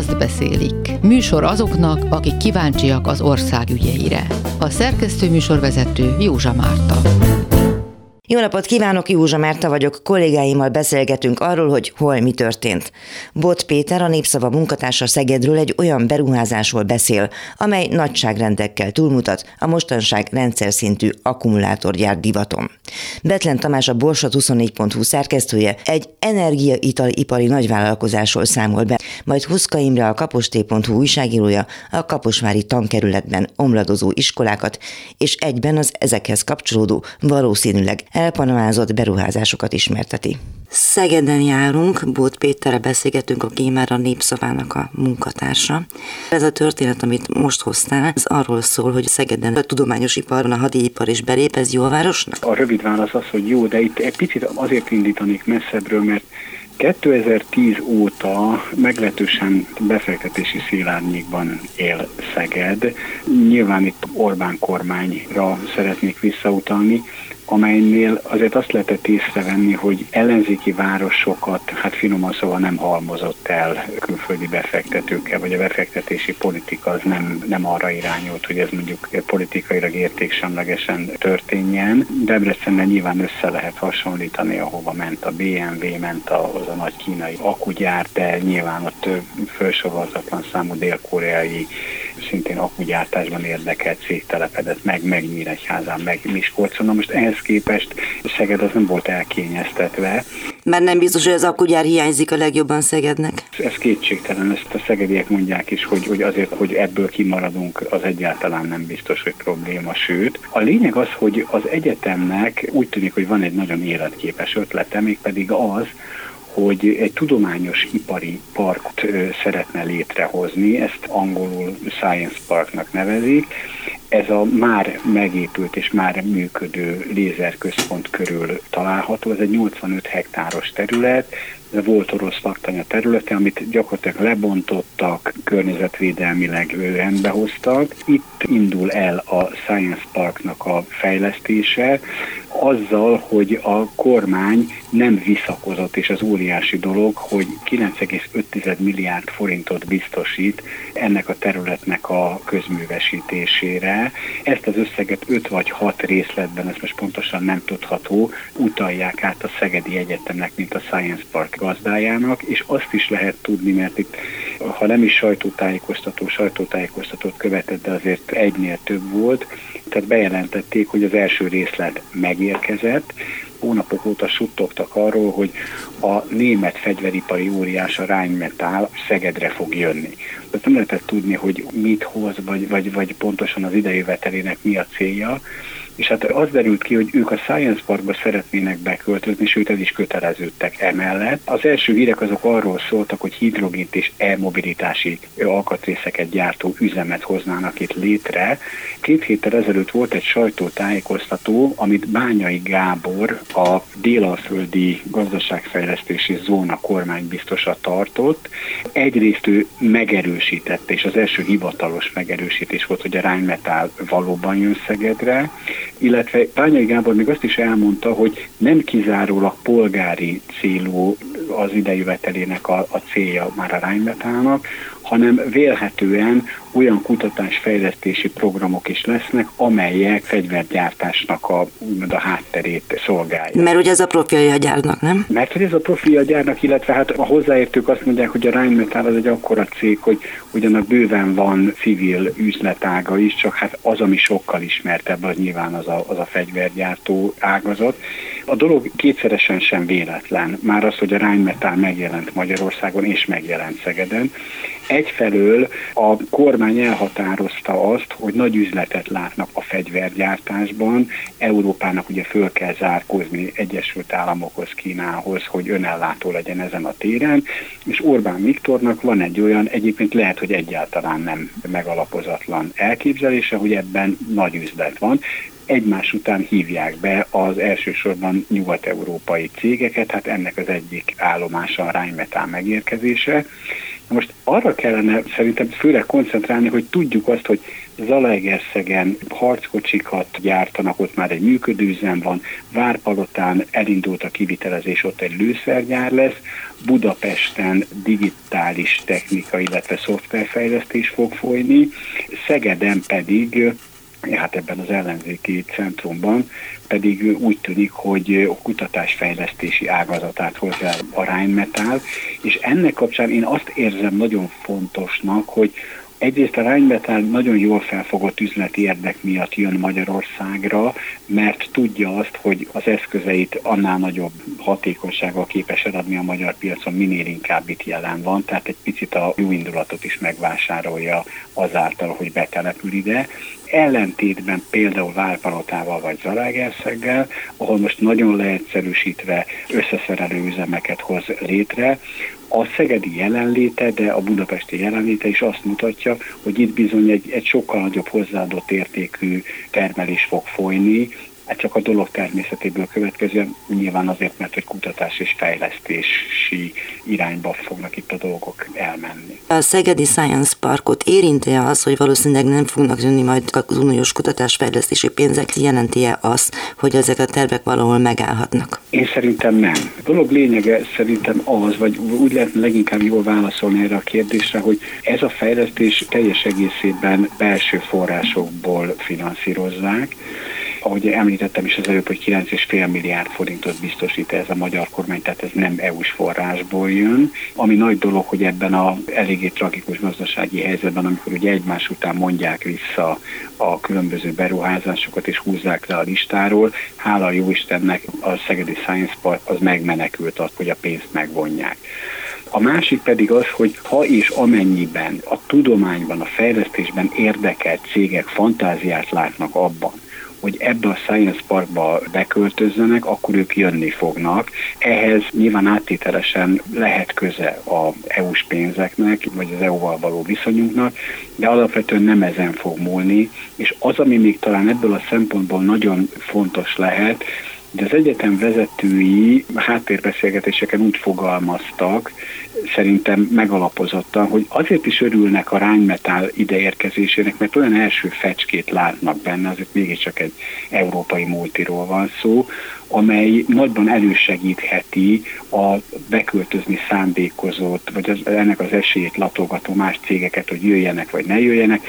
azt beszélik. Műsor azoknak, akik kíváncsiak az ország ügyeire. A szerkesztő műsorvezető Józsa Márta. Jó napot kívánok, Józsa Márta vagyok, kollégáimmal beszélgetünk arról, hogy hol mi történt. Bot Péter, a Népszava munkatársa Szegedről egy olyan beruházásról beszél, amely nagyságrendekkel túlmutat a mostanság rendszer szintű akkumulátorgyár divatom. Betlen Tamás a Borsat 24.hu szerkesztője egy energiaitali nagyvállalkozásról számol be, majd Huszka Imre a kaposté.hu újságírója a Kaposvári tankerületben omladozó iskolákat, és egyben az ezekhez kapcsolódó valószínűleg elpanomázott beruházásokat ismerteti. Szegeden járunk, Bót Péterre beszélgetünk, aki már a Népszavának a munkatársa. Ez a történet, amit most hoztál, ez arról szól, hogy Szegeden a tudományos iparban a hadipar is belép, ez jó a városnak? A rövid válasz az, hogy jó, de itt egy picit azért indítanék messzebbről, mert 2010 óta meglehetősen befektetési szélárnyékban él Szeged. Nyilván itt Orbán kormányra szeretnék visszautalni, amelynél azért azt lehetett észrevenni, hogy ellenzéki városokat, hát finoman szóval nem halmozott el külföldi befektetőkkel, vagy a befektetési politika az nem, nem arra irányult, hogy ez mondjuk politikailag értéksemlegesen történjen. Debrecenben nyilván össze lehet hasonlítani, ahova ment a BMW, ment az a nagy kínai akugyár, de nyilván ott felsorolhatatlan számú dél-koreai szintén akugyártásban érdekelt cég telepedett meg, meg Nyíregyházán, meg Miskolcon. Na most ehhez képest Szeged az nem volt elkényeztetve. Mert nem biztos, hogy az akugyár hiányzik a legjobban Szegednek. Ez kétségtelen, ezt a szegediek mondják is, hogy, hogy azért, hogy ebből kimaradunk, az egyáltalán nem biztos, hogy probléma, sőt. A lényeg az, hogy az egyetemnek úgy tűnik, hogy van egy nagyon életképes ötlete, mégpedig az, hogy egy tudományos ipari parkot szeretne létrehozni, ezt angolul Science Parknak nevezik. Ez a már megépült és már működő lézerközpont körül található, ez egy 85 hektáros terület, ez volt orosz laktanya területe, amit gyakorlatilag lebontottak, környezetvédelmileg rendbehoztak. Itt indul el a Science Parknak a fejlesztése, azzal, hogy a kormány nem visszakozott, és az óriási dolog, hogy 9,5 milliárd forintot biztosít ennek a területnek a közművesítésére. Ezt az összeget 5 vagy 6 részletben, ez most pontosan nem tudható, utalják át a Szegedi Egyetemnek, mint a Science Park gazdájának, és azt is lehet tudni, mert itt, ha nem is sajtótájékoztató, sajtótájékoztatót követett, de azért egynél több volt, tehát bejelentették, hogy az első részlet megérkezett, hónapok óta suttogtak arról, hogy a német fegyveripari óriás a Rheinmetall Szegedre fog jönni. Tehát nem lehetett tudni, hogy mit hoz, vagy, vagy, vagy pontosan az idejévetelének mi a célja, és hát az derült ki, hogy ők a Science Parkba szeretnének beköltözni, sőt ez is köteleződtek emellett. Az első hírek azok arról szóltak, hogy hidrogént és e-mobilitási alkatrészeket gyártó üzemet hoznának itt létre. Két héttel ezelőtt volt egy sajtótájékoztató, amit Bányai Gábor, a délalföldi gazdaságfejlesztési zóna kormánybiztosa tartott. Egyrészt ő megerősítette, és az első hivatalos megerősítés volt, hogy a Rheinmetall valóban jön Szegedre, illetve Pányai Gábor még azt is elmondta, hogy nem kizárólag polgári célú az idejövetelének a, a célja már a Rheinmetallnak, hanem vélhetően olyan kutatásfejlesztési programok is lesznek, amelyek fegyvergyártásnak a, a hátterét szolgálják. Mert ugye ez a profilja a gyárnak, nem? Mert hogy ez a profilja a gyárnak, illetve hát a hozzáértők azt mondják, hogy a Rheinmetall az egy akkora cég, hogy ugyanak bőven van civil üzletága is, csak hát az, ami sokkal ismertebb, az nyilván az a, az a fegyvergyártó ágazat. A dolog kétszeresen sem véletlen. Már az, hogy a Rheinmetall megjelent Magyarországon és megjelent Szegeden, Egyfelől a kormány elhatározta azt, hogy nagy üzletet látnak a fegyvergyártásban, Európának ugye föl kell zárkózni Egyesült Államokhoz, Kínához, hogy önellátó legyen ezen a téren, és Orbán Viktornak van egy olyan, egyébként lehet, hogy egyáltalán nem megalapozatlan elképzelése, hogy ebben nagy üzlet van, egymás után hívják be az elsősorban nyugat-európai cégeket, hát ennek az egyik állomása a Rheinmetall megérkezése, most arra kellene szerintem főleg koncentrálni, hogy tudjuk azt, hogy Zalaegerszegen harckocsikat gyártanak, ott már egy működőzem van, Várpalotán elindult a kivitelezés, ott egy lőszergyár lesz, Budapesten digitális technika, illetve szoftverfejlesztés fog folyni, Szegeden pedig hát ebben az ellenzéki centrumban pedig úgy tűnik, hogy a kutatásfejlesztési ágazatát hozzá a Rheinmetall, és ennek kapcsán én azt érzem nagyon fontosnak, hogy Egyrészt a Rheinmetall nagyon jól felfogott üzleti érdek miatt jön Magyarországra, mert tudja azt, hogy az eszközeit annál nagyobb hatékonysággal képes eladni a magyar piacon, minél inkább itt jelen van, tehát egy picit a jó indulatot is megvásárolja azáltal, hogy betelepül ide. Ellentétben például Várpalotával vagy Zalaegerszeggel, ahol most nagyon leegyszerűsítve összeszerelő üzemeket hoz létre, a szegedi jelenléte, de a budapesti jelenléte is azt mutatja, hogy itt bizony egy, egy sokkal nagyobb hozzáadott értékű termelés fog folyni, ez csak a dolog természetéből következően, nyilván azért, mert hogy kutatás és fejlesztési irányba fognak itt a dolgok elmenni. A Szegedi Science Parkot érinti -e az, hogy valószínűleg nem fognak jönni majd az uniós kutatásfejlesztési pénzek, jelenti-e az, hogy ezek a tervek valahol megállhatnak? Én szerintem nem. A dolog lényege szerintem az, vagy úgy lehet leginkább jól válaszolni erre a kérdésre, hogy ez a fejlesztés teljes egészében belső forrásokból finanszírozzák, ahogy említettem is az előbb, hogy 9,5 milliárd forintot biztosít ez a magyar kormány, tehát ez nem EU-s forrásból jön. Ami nagy dolog, hogy ebben a eléggé tragikus gazdasági helyzetben, amikor ugye egymás után mondják vissza a különböző beruházásokat és húzzák le a listáról, hála a jó Istennek a Szegedi Science Park az megmenekült azt, hogy a pénzt megvonják. A másik pedig az, hogy ha és amennyiben a tudományban, a fejlesztésben érdekelt cégek fantáziát látnak abban, hogy ebbe a Science Parkba beköltözzenek, akkor ők jönni fognak. Ehhez nyilván áttételesen lehet köze a EU-s pénzeknek, vagy az EU-val való viszonyunknak, de alapvetően nem ezen fog múlni, és az, ami még talán ebből a szempontból nagyon fontos lehet, de az egyetem vezetői háttérbeszélgetéseken úgy fogalmaztak, szerintem megalapozottan, hogy azért is örülnek a ránymetál ideérkezésének, mert olyan első fecskét látnak benne, azért mégiscsak egy európai multiról van szó, amely nagyban elősegítheti a beköltözni szándékozott, vagy az, ennek az esélyét latogató más cégeket, hogy jöjjenek vagy ne jöjjenek,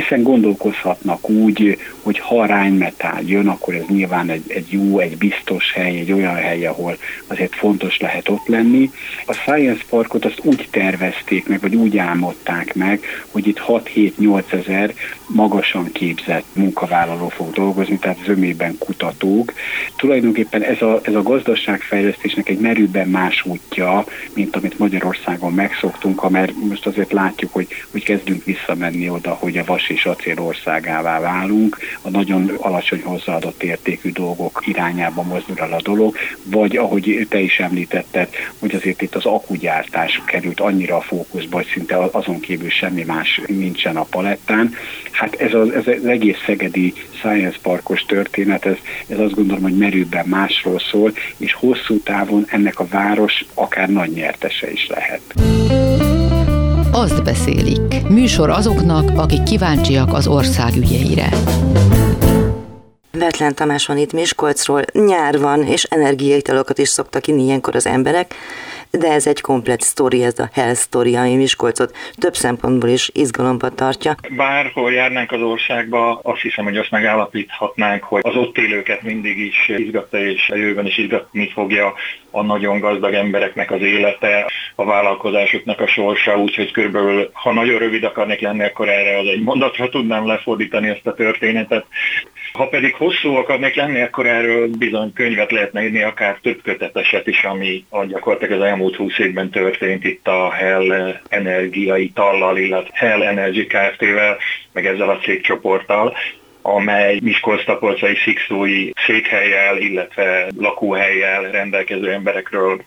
hiszen gondolkozhatnak úgy, hogy ha ránymetál jön, akkor ez nyilván egy, egy jó, egy biztos hely, egy olyan hely, ahol azért fontos lehet ott lenni. A Science Parkot azt úgy tervezték meg, vagy úgy álmodták meg, hogy itt 6-7-8 ezer magasan képzett munkavállaló fog dolgozni, tehát zömében kutatók. Tulajdonképpen ez a, ez a gazdaságfejlesztésnek egy merőben más útja, mint amit Magyarországon megszoktunk, mert most azért látjuk, hogy, hogy kezdünk visszamenni oda, hogy a vas és acél országává válunk, a nagyon alacsony hozzáadott értékű dolgok irányába mozdul el a dolog, vagy ahogy te is említetted, hogy azért itt az akugyártás került annyira a fókuszba, hogy szinte azon kívül semmi más nincsen a palettán. Hát ez az, ez az egész szegedi Science Parkos történet, ez, ez azt gondolom, hogy merőben másról szól, és hosszú távon ennek a város akár nagy nyertese is lehet. Azt beszélik. Műsor azoknak, akik kíváncsiak az ország ügyeire. Betlen Tamás van itt Miskolcról, nyár van, és energiaitalokat is szoktak inni ilyenkor az emberek, de ez egy komplet sztori, ez a Hell Story, ami Miskolcot több szempontból is izgalomba tartja. Bárhol járnánk az országba, azt hiszem, hogy azt megállapíthatnánk, hogy az ott élőket mindig is izgatta, és a jövőben is izgatni fogja a nagyon gazdag embereknek az élete, a vállalkozásoknak a sorsa, úgyhogy körülbelül, ha nagyon rövid akarnék lenni, akkor erre az egy mondatra tudnám lefordítani ezt a történetet. Ha pedig hosszú akarnék lenni, akkor erről bizony könyvet lehetne írni, akár több köteteset is, ami a gyakorlatilag az elmúlt húsz évben történt itt a Hell energiai tallal, illetve Hell Energy Kft-vel, meg ezzel a cégcsoporttal amely Miskolc-Tapolcai szikszói székhelyel, illetve lakóhelyel rendelkező emberekről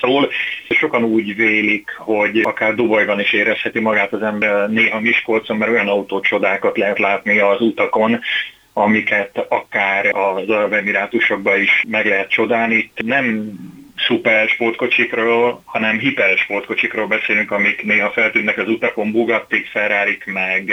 szól. Sokan úgy vélik, hogy akár Dubajban is érezheti magát az ember néha Miskolcon, mert olyan autócsodákat lehet látni az utakon, amiket akár az Arab Emirátusokban is meg lehet csodálni. Itt nem szuper sportkocsikról, hanem hiper sportkocsikról beszélünk, amik néha feltűnnek az utakon, Bugattik, Ferrari, meg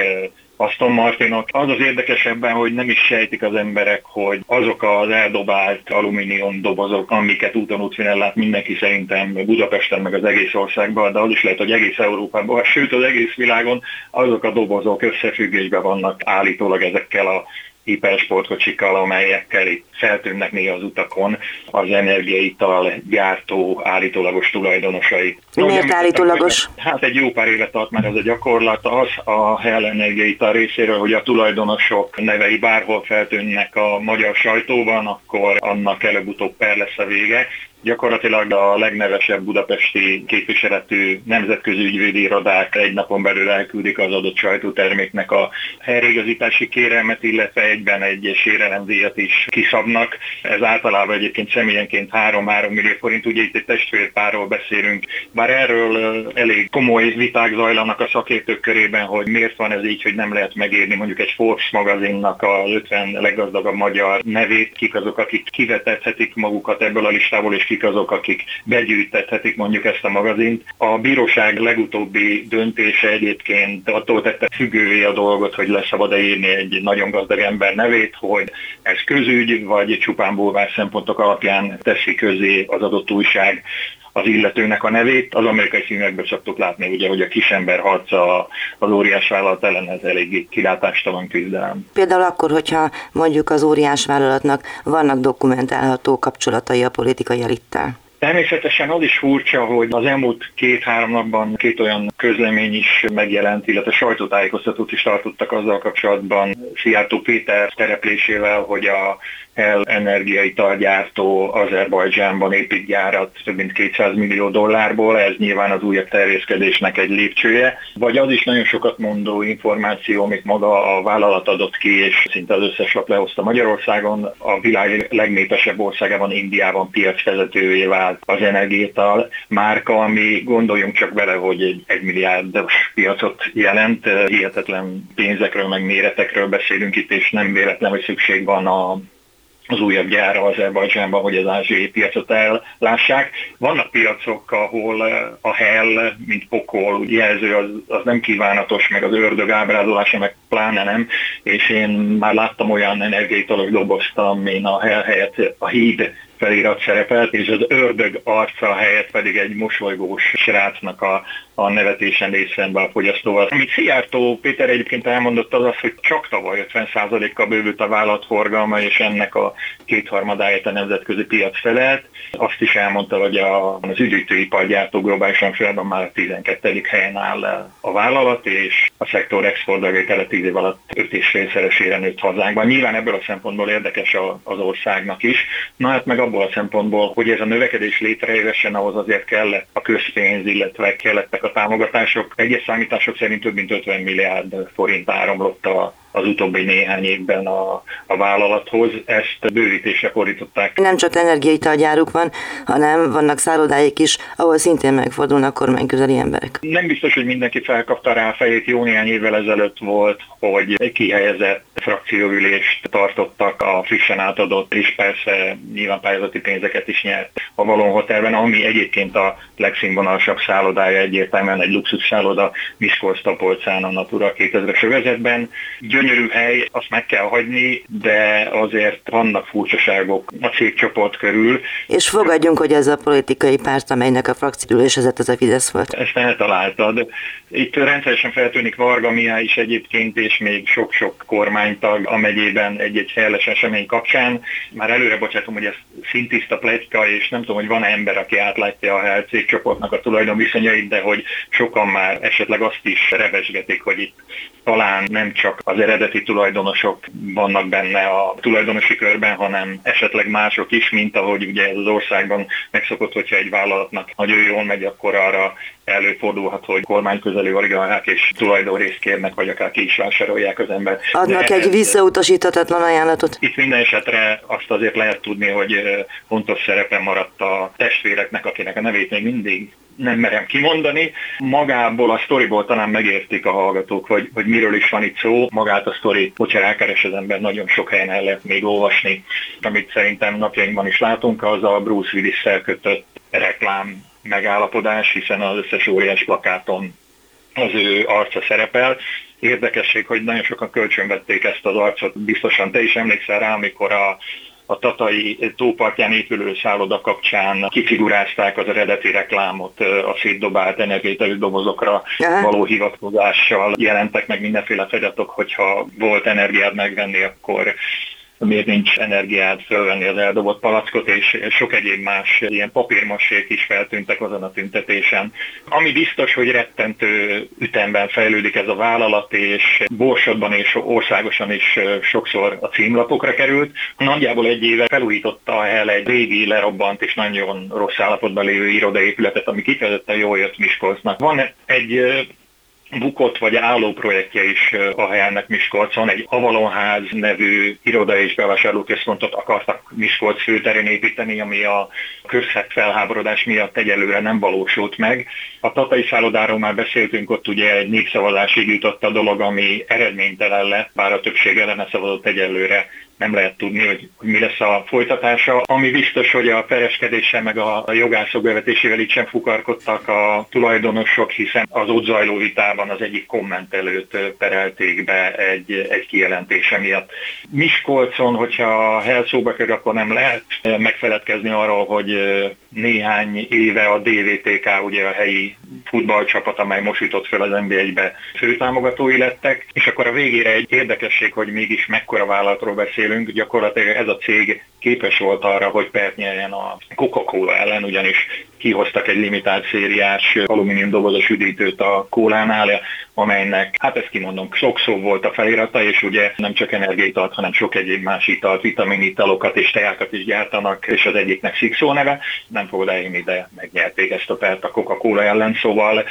Aston Martinok. Az az érdekesebben, hogy nem is sejtik az emberek, hogy azok az eldobált alumínium dobozok, amiket úton útvinel lát mindenki szerintem Budapesten meg az egész országban, de az is lehet, hogy egész Európában, sőt az egész világon azok a dobozok összefüggésben vannak állítólag ezekkel a hipersportkocsikkal, amelyekkel itt feltűnnek néha az utakon az energiaital gyártó állítólagos tulajdonosai. Miért állítólagos? Hát egy jó pár éve tart már ez a gyakorlat. Az a Hell energiaital részéről, hogy a tulajdonosok nevei bárhol feltűnnek a magyar sajtóban, akkor annak előbb-utóbb per lesz a vége gyakorlatilag a legnevesebb budapesti képviseletű nemzetközi ügyvédi irodák egy napon belül elküldik az adott sajtóterméknek a helyreigazítási kérelmet, illetve egyben egy sérelemdíjat is kiszabnak. Ez általában egyébként személyenként 3-3 millió forint, ugye itt egy testvérpárról beszélünk. Bár erről elég komoly viták zajlanak a szakértők körében, hogy miért van ez így, hogy nem lehet megírni mondjuk egy Forbes magazinnak a 50 leggazdagabb magyar nevét, kik azok, akik kivetethetik magukat ebből a listából, és kik azok, akik begyűjtethetik mondjuk ezt a magazint. A bíróság legutóbbi döntése egyébként attól tette függővé a dolgot, hogy leszabad-e írni egy nagyon gazdag ember nevét, hogy ez közügy, vagy csupán bulvár szempontok alapján teszi közé az adott újság az illetőnek a nevét. Az amerikai filmekben szoktuk látni, ugye, hogy a kisember harca az óriás vállalat ellen ez elég kilátástalan küzdelem. Például akkor, hogyha mondjuk az óriás vállalatnak vannak dokumentálható kapcsolatai a politikai elittel. Természetesen az is furcsa, hogy az elmúlt két-három napban két olyan közlemény is megjelent, illetve sajtótájékoztatót is tartottak azzal kapcsolatban Szijjártó Péter tereplésével, hogy a el energiai targyártó Azerbajdzsánban épít gyárat több mint 200 millió dollárból, ez nyilván az újabb terjeszkedésnek egy lépcsője, vagy az is nagyon sokat mondó információ, amit maga a vállalat adott ki, és szinte az összes lap lehozta Magyarországon, a világ legnépesebb országában, Indiában piacvezetővé vált az energiétal márka, ami gondoljunk csak bele, hogy egy, egy milliárdos piacot jelent, hihetetlen pénzekről, meg méretekről beszélünk itt, és nem véletlen, hogy szükség van a az újabb gyára Azerbajdzsánban, hogy az ázsiai piacot ellássák. Vannak piacok, ahol eh, a hell, mint pokol jelző, az, az nem kívánatos, meg az ördög ábrázolása, meg pláne nem, és én már láttam olyan energiaitalos dobozt, amin a hell helyett a híd felirat szerepelt, és az ördög arca helyett pedig egy mosolygós srácnak a, a nevetésen néz szembe a fogyasztóval. Amit Szijjártó Péter egyébként elmondott az az, hogy csak tavaly 50%-kal bővült a vállalatforgalma, és ennek a kétharmadáját a nemzetközi piac felelt. Azt is elmondta, hogy a, az üdítőipargyártó globálisan félben már a 12. helyen áll a vállalat, és a szektor exportbevétele 10 év alatt 5,5-szeresére nőtt hazánkban. Nyilván ebből a szempontból érdekes az országnak is. Na hát meg abból a szempontból, hogy ez a növekedés létrejöhessen, ahhoz azért kellett a közpénz, illetve kellettek a támogatások. Egyes számítások szerint több mint 50 milliárd forint áramlott a az utóbbi néhány évben a, a vállalathoz. Ezt bővítésre fordították. Nem csak energiaitalgyáruk van, hanem vannak szállodáik is, ahol szintén megfordulnak kormányközeli emberek. Nem biztos, hogy mindenki felkapta rá a fejét. Jó néhány évvel ezelőtt volt, hogy egy kihelyezett frakcióülést tartottak a frissen átadott, és persze nyilván pályázati pénzeket is nyert a Valon Hotelben, ami egyébként a legszínvonalasabb szállodája egyértelműen egy luxus szálloda Miskolc Tapolcán a Natura 2000-es övezetben gyönyörű hely, azt meg kell hagyni, de azért vannak furcsaságok a cégcsoport körül. És fogadjunk, hogy ez a politikai párt, amelynek a frakciülésezett, az a Fidesz volt. Ezt eltaláltad. Itt rendszeresen feltűnik Varga Mihály is egyébként, és még sok-sok kormánytag a megyében egy-egy fejles esemény kapcsán. Már előre bocsátom, hogy ez szintiszta pletyka, és nem tudom, hogy van ember, aki átlátja a Hell cégcsoportnak a tulajdonviszonyait, de hogy sokan már esetleg azt is revesgetik, hogy itt talán nem csak az eredeti tulajdonosok vannak benne a tulajdonosi körben, hanem esetleg mások is, mint ahogy ugye az országban megszokott, hogyha egy vállalatnak nagyon jól megy, akkor arra előfordulhat, hogy kormányközeli oligarchák és tulajdonrészt kérnek, vagy akár ki is vásárolják az ember. Adnak De egy visszautasíthatatlan ajánlatot. Itt minden esetre azt azért lehet tudni, hogy fontos szerepe maradt a testvéreknek, akinek a nevét még mindig nem merem kimondani. Magából a sztoriból talán megértik a hallgatók, hogy, hogy miről is van itt szó. Magát a sztori, hogyha rákeres az ember, nagyon sok helyen el lehet még olvasni. Amit szerintem napjainkban is látunk, az a Bruce Willis-szel kötött reklám megállapodás, hiszen az összes óriás plakáton az ő arca szerepel, érdekesség, hogy nagyon sokan kölcsönvették ezt az arcot, biztosan te is emlékszel rá, amikor a a Tatai tópartján épülő szálloda kapcsán kifigurázták az eredeti reklámot a szétdobált energiai dobozokra való hivatkozással. Jelentek meg mindenféle feliratok, hogyha volt energiád megvenni, akkor miért nincs energiát fölvenni az eldobott palackot, és sok egyéb más ilyen papírmasék is feltűntek azon a tüntetésen. Ami biztos, hogy rettentő ütemben fejlődik ez a vállalat, és Borsodban és országosan is sokszor a címlapokra került. Nagyjából egy éve felújította el egy régi, lerobbant és nagyon rossz állapotban lévő irodaépületet, ami kifejezetten jól jött Miskolcnak. Van egy bukott vagy álló projektje is a helynek Miskolcon. Egy Avalonház nevű iroda és bevásárlóközpontot akartak Miskolc főterén építeni, ami a közhet felháborodás miatt egyelőre nem valósult meg. A Tatai szállodáról már beszéltünk, ott ugye egy népszavazásig jutott a dolog, ami eredménytelen lett, bár a többség ellene szavazott egyelőre nem lehet tudni, hogy, hogy mi lesz a folytatása. Ami biztos, hogy a pereskedéssel meg a jogászok bevetésével itt sem fukarkodtak a tulajdonosok, hiszen az ott zajló vitában az egyik kommentelőt perelték be egy, egy kijelentése miatt. Miskolcon, hogyha a hell szóba kerül, akkor nem lehet megfeledkezni arról, hogy néhány éve a DVTK, ugye a helyi futballcsapat, amely most jutott fel az NB1-be főtámogatói lettek, és akkor a végére egy érdekesség, hogy mégis mekkora vállalatról beszélünk, gyakorlatilag ez a cég képes volt arra, hogy pert nyerjen a Coca-Cola ellen, ugyanis kihoztak egy limitált szériás alumínium dobozos üdítőt a kólánál, Yeah. Amelynek, hát ezt kimondom, sok szó volt a felirata, és ugye nem csak energiaitalt, hanem sok egyéb más italt, vitaminitalokat és teákat is gyártanak, és az egyiknek Szikszó neve, nem fogod elhinni, de megnyerték ezt a pert a Coca-Cola ellen, szóval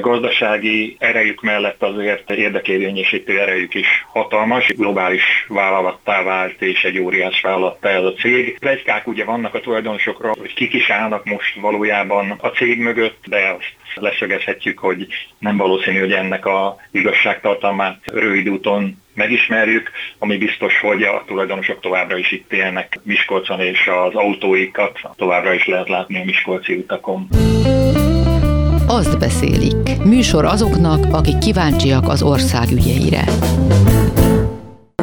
gazdasági erejük mellett azért érdekérvényesítő erejük is hatalmas, globális vállalattá vált, és egy óriás vállalattá ez a cég. Legykák ugye vannak a tulajdonosokra, hogy kik is állnak most valójában a cég mögött, de azt leszögezhetjük, hogy nem valószínű, hogy ennek a igazságtartalmát rövid úton megismerjük, ami biztos, hogy a tulajdonosok továbbra is itt élnek Miskolcon, és az autóikat továbbra is lehet látni a Miskolci utakon. Azt beszélik. Műsor azoknak, akik kíváncsiak az ország ügyeire.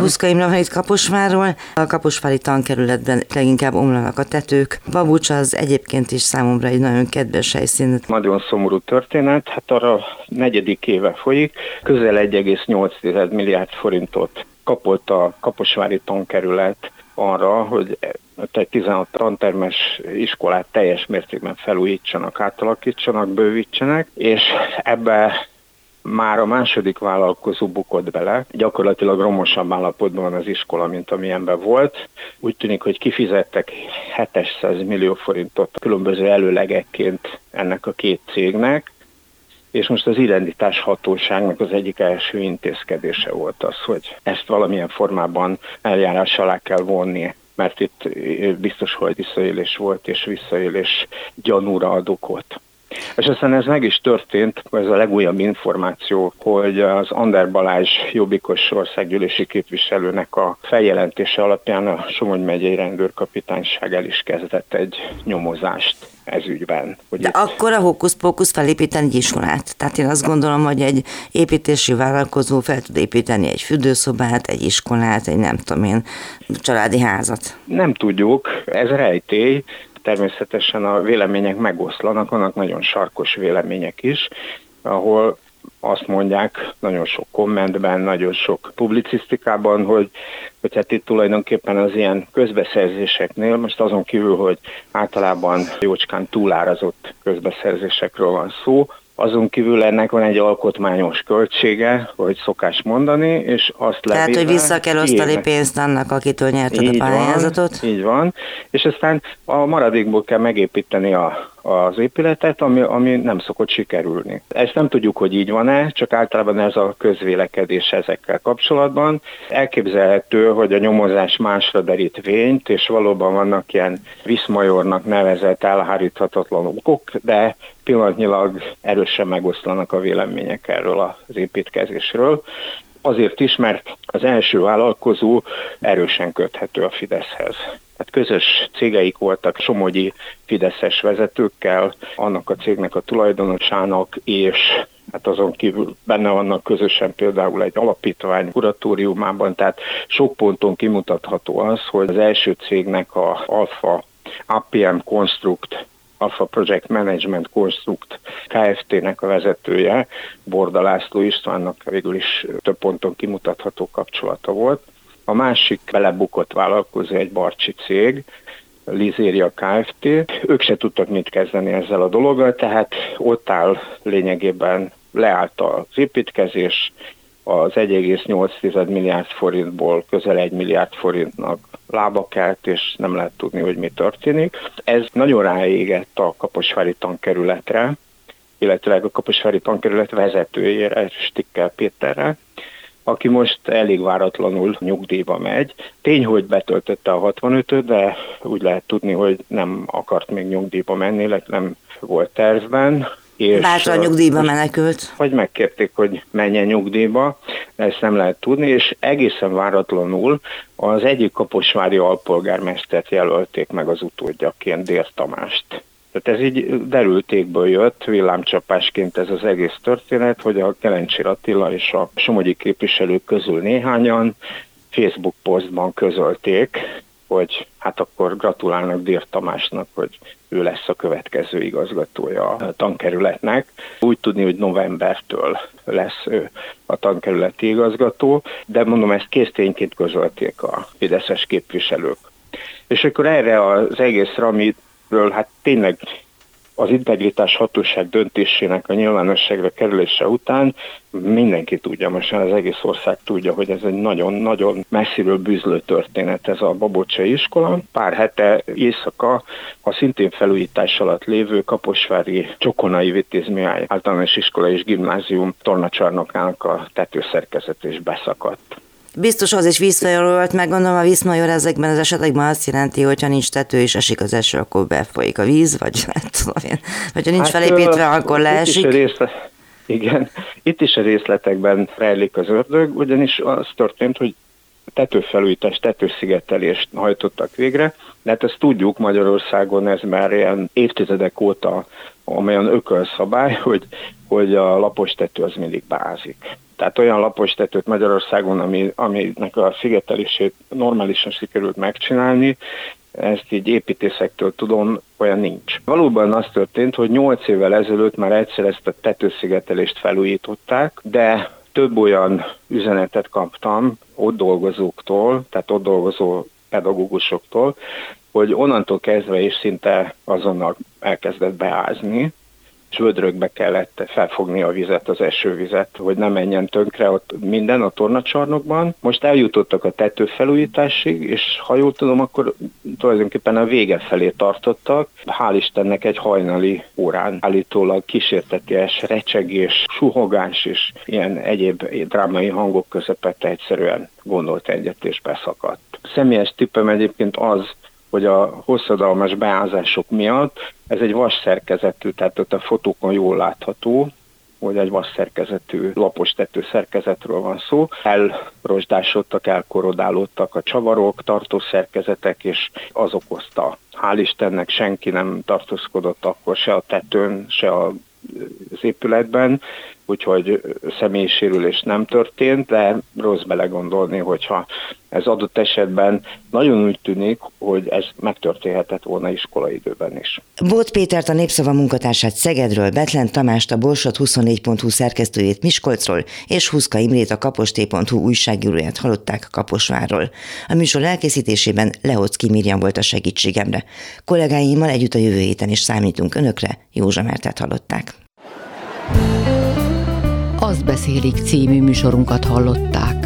Huszka Imre van itt Kaposvárról. A Kaposvári tankerületben leginkább omlanak a tetők. Babucs az egyébként is számomra egy nagyon kedves helyszín. Nagyon szomorú történet, hát arra negyedik éve folyik. Közel 1,8 milliárd forintot kapott a Kaposvári tankerület arra, hogy egy 16 tantermes iskolát teljes mértékben felújítsanak, átalakítsanak, bővítsenek, és ebbe már a második vállalkozó bukott bele, gyakorlatilag romosabb állapotban van az iskola, mint amilyenben volt. Úgy tűnik, hogy kifizettek 700 millió forintot különböző előlegekként ennek a két cégnek, és most az identitás hatóságnak az egyik első intézkedése volt az, hogy ezt valamilyen formában eljárás alá kell vonni mert itt biztos, hogy visszaélés volt, és visszaélés gyanúra ad okot. És aztán ez meg is történt, ez a legújabb információ, hogy az Ander Balázs jobbikos országgyűlési képviselőnek a feljelentése alapján a Somogy megyei rendőrkapitányság el is kezdett egy nyomozást ez ügyben. Hogy De itt... akkor a hókusz-pókusz felépíteni egy iskolát. Tehát én azt gondolom, hogy egy építési vállalkozó fel tud építeni egy fürdőszobát, egy iskolát, egy nem tudom én, családi házat. Nem tudjuk, ez rejtély, természetesen a vélemények megoszlanak, vannak nagyon sarkos vélemények is, ahol azt mondják nagyon sok kommentben, nagyon sok publicisztikában, hogy, hogy hát itt tulajdonképpen az ilyen közbeszerzéseknél, most azon kívül, hogy általában jócskán túlárazott közbeszerzésekről van szó, azon kívül ennek van egy alkotmányos költsége, hogy szokás mondani, és azt Tehát, levéve, hogy vissza kell osztani éve. pénzt annak, akitől nyerted így a pályázatot. Van, így van, és aztán a maradékból kell megépíteni a, az épületet, ami, ami nem szokott sikerülni. Ezt nem tudjuk, hogy így van-e, csak általában ez a közvélekedés ezekkel kapcsolatban. Elképzelhető, hogy a nyomozás másra derít vényt, és valóban vannak ilyen viszmajornak nevezett elháríthatatlan okok, de pillanatnyilag erősen megoszlanak a vélemények erről az építkezésről. Azért is, mert az első vállalkozó erősen köthető a Fideszhez. Hát közös cégeik voltak somogyi fideszes vezetőkkel, annak a cégnek a tulajdonosának és Hát azon kívül benne vannak közösen például egy alapítvány kuratóriumában, tehát sok ponton kimutatható az, hogy az első cégnek a Alfa APM Construct Alpha Project Management Construct Kft-nek a vezetője, Borda László Istvánnak végül is több ponton kimutatható kapcsolata volt. A másik belebukott vállalkozó egy barcsi cég, Lizéria Kft. Ők se tudtak mit kezdeni ezzel a dologgal, tehát ott áll lényegében leállt az építkezés, az 1,8 milliárd forintból közel 1 milliárd forintnak lába kelt, és nem lehet tudni, hogy mi történik. Ez nagyon ráégett a Kaposvári tankerületre, illetve a Kaposvári tankerület vezetőjére, Stikkel Péterre, aki most elég váratlanul nyugdíjba megy. Tény, hogy betöltötte a 65-öt, de úgy lehet tudni, hogy nem akart még nyugdíjba menni, nem volt tervben. És Bátra nyugdíjba menekült. Vagy megkérték, hogy menjen nyugdíjba, ezt nem lehet tudni, és egészen váratlanul az egyik kaposvári alpolgármestert jelölték meg az utódjaként, Dér Tamást. Tehát ez így derültékből jött, villámcsapásként ez az egész történet, hogy a Kelencsi Attila és a somogyi képviselők közül néhányan Facebook posztban közölték, hogy hát akkor gratulálnak Dír Tamásnak, hogy ő lesz a következő igazgatója a tankerületnek. Úgy tudni, hogy novembertől lesz ő a tankerületi igazgató, de mondom, ezt késztényként közölték a fideszes képviselők. És akkor erre az egészre, amiről hát tényleg az integritás hatóság döntésének a nyilvánosságra kerülése után mindenki tudja, most az egész ország tudja, hogy ez egy nagyon-nagyon messziről bűzlő történet ez a Babocsai iskola. Pár hete éjszaka a szintén felújítás alatt lévő Kaposvári Csokonai Vitézműáj általános iskola és gimnázium tornacsarnokának a tetőszerkezet is beszakadt. Biztos az is vízfejről volt, meg gondolom a vízmajor ezekben az esetekben azt jelenti, hogy ha nincs tető és esik az eső, akkor befolyik a víz, vagy nem tudom én, vagy ha nincs hát, felépítve, akkor leesik. Itt részlet, igen, itt is a részletekben rejlik az ördög, ugyanis az történt, hogy tetőfelújítás, tetőszigetelést hajtottak végre, de hát ezt tudjuk Magyarországon, ez már ilyen évtizedek óta olyan ökölszabály, hogy, hogy a lapos tető az mindig bázik. Tehát olyan lapos tetőt Magyarországon, ami, aminek a szigetelését normálisan sikerült megcsinálni, ezt így építészektől tudom, olyan nincs. Valóban az történt, hogy 8 évvel ezelőtt már egyszer ezt a tetőszigetelést felújították, de több olyan üzenetet kaptam ott dolgozóktól, tehát ott dolgozó pedagógusoktól, hogy onnantól kezdve is szinte azonnal elkezdett beázni, és kellett felfogni a vizet, az esővizet, hogy ne menjen tönkre ott minden a tornacsarnokban. Most eljutottak a tetőfelújításig, és ha jól tudom, akkor tulajdonképpen a vége felé tartottak. Hál' Istennek egy hajnali órán állítólag kísérteties recsegés, suhogás és ilyen egyéb drámai hangok közepette egyszerűen gondolt egyet és beszakadt. Személyes tippem egyébként az, hogy a hosszadalmas beázások miatt ez egy vas szerkezetű, tehát ott a fotókon jól látható, hogy egy vas szerkezetű lapos tető szerkezetről van szó. Elrosdásodtak, elkorodálódtak a csavarok, tartószerkezetek, és az okozta. Hál' Istennek senki nem tartózkodott akkor se a tetőn, se a az épületben, úgyhogy személysérülés nem történt, de rossz belegondolni, hogyha ez adott esetben nagyon úgy tűnik, hogy ez megtörténhetett volna iskolaidőben is. Bót Pétert a Népszava munkatársát Szegedről, Betlen Tamást a Borsot 24.hu szerkesztőjét Miskolcról és Huszka Imrét a kaposté.hu újságíróját hallották Kaposvárról. A műsor elkészítésében Leocki Mirjam volt a segítségemre. Kollégáimmal együtt a jövő héten is számítunk önökre, Józsa Mertet hallották. Azt beszélik című műsorunkat hallották.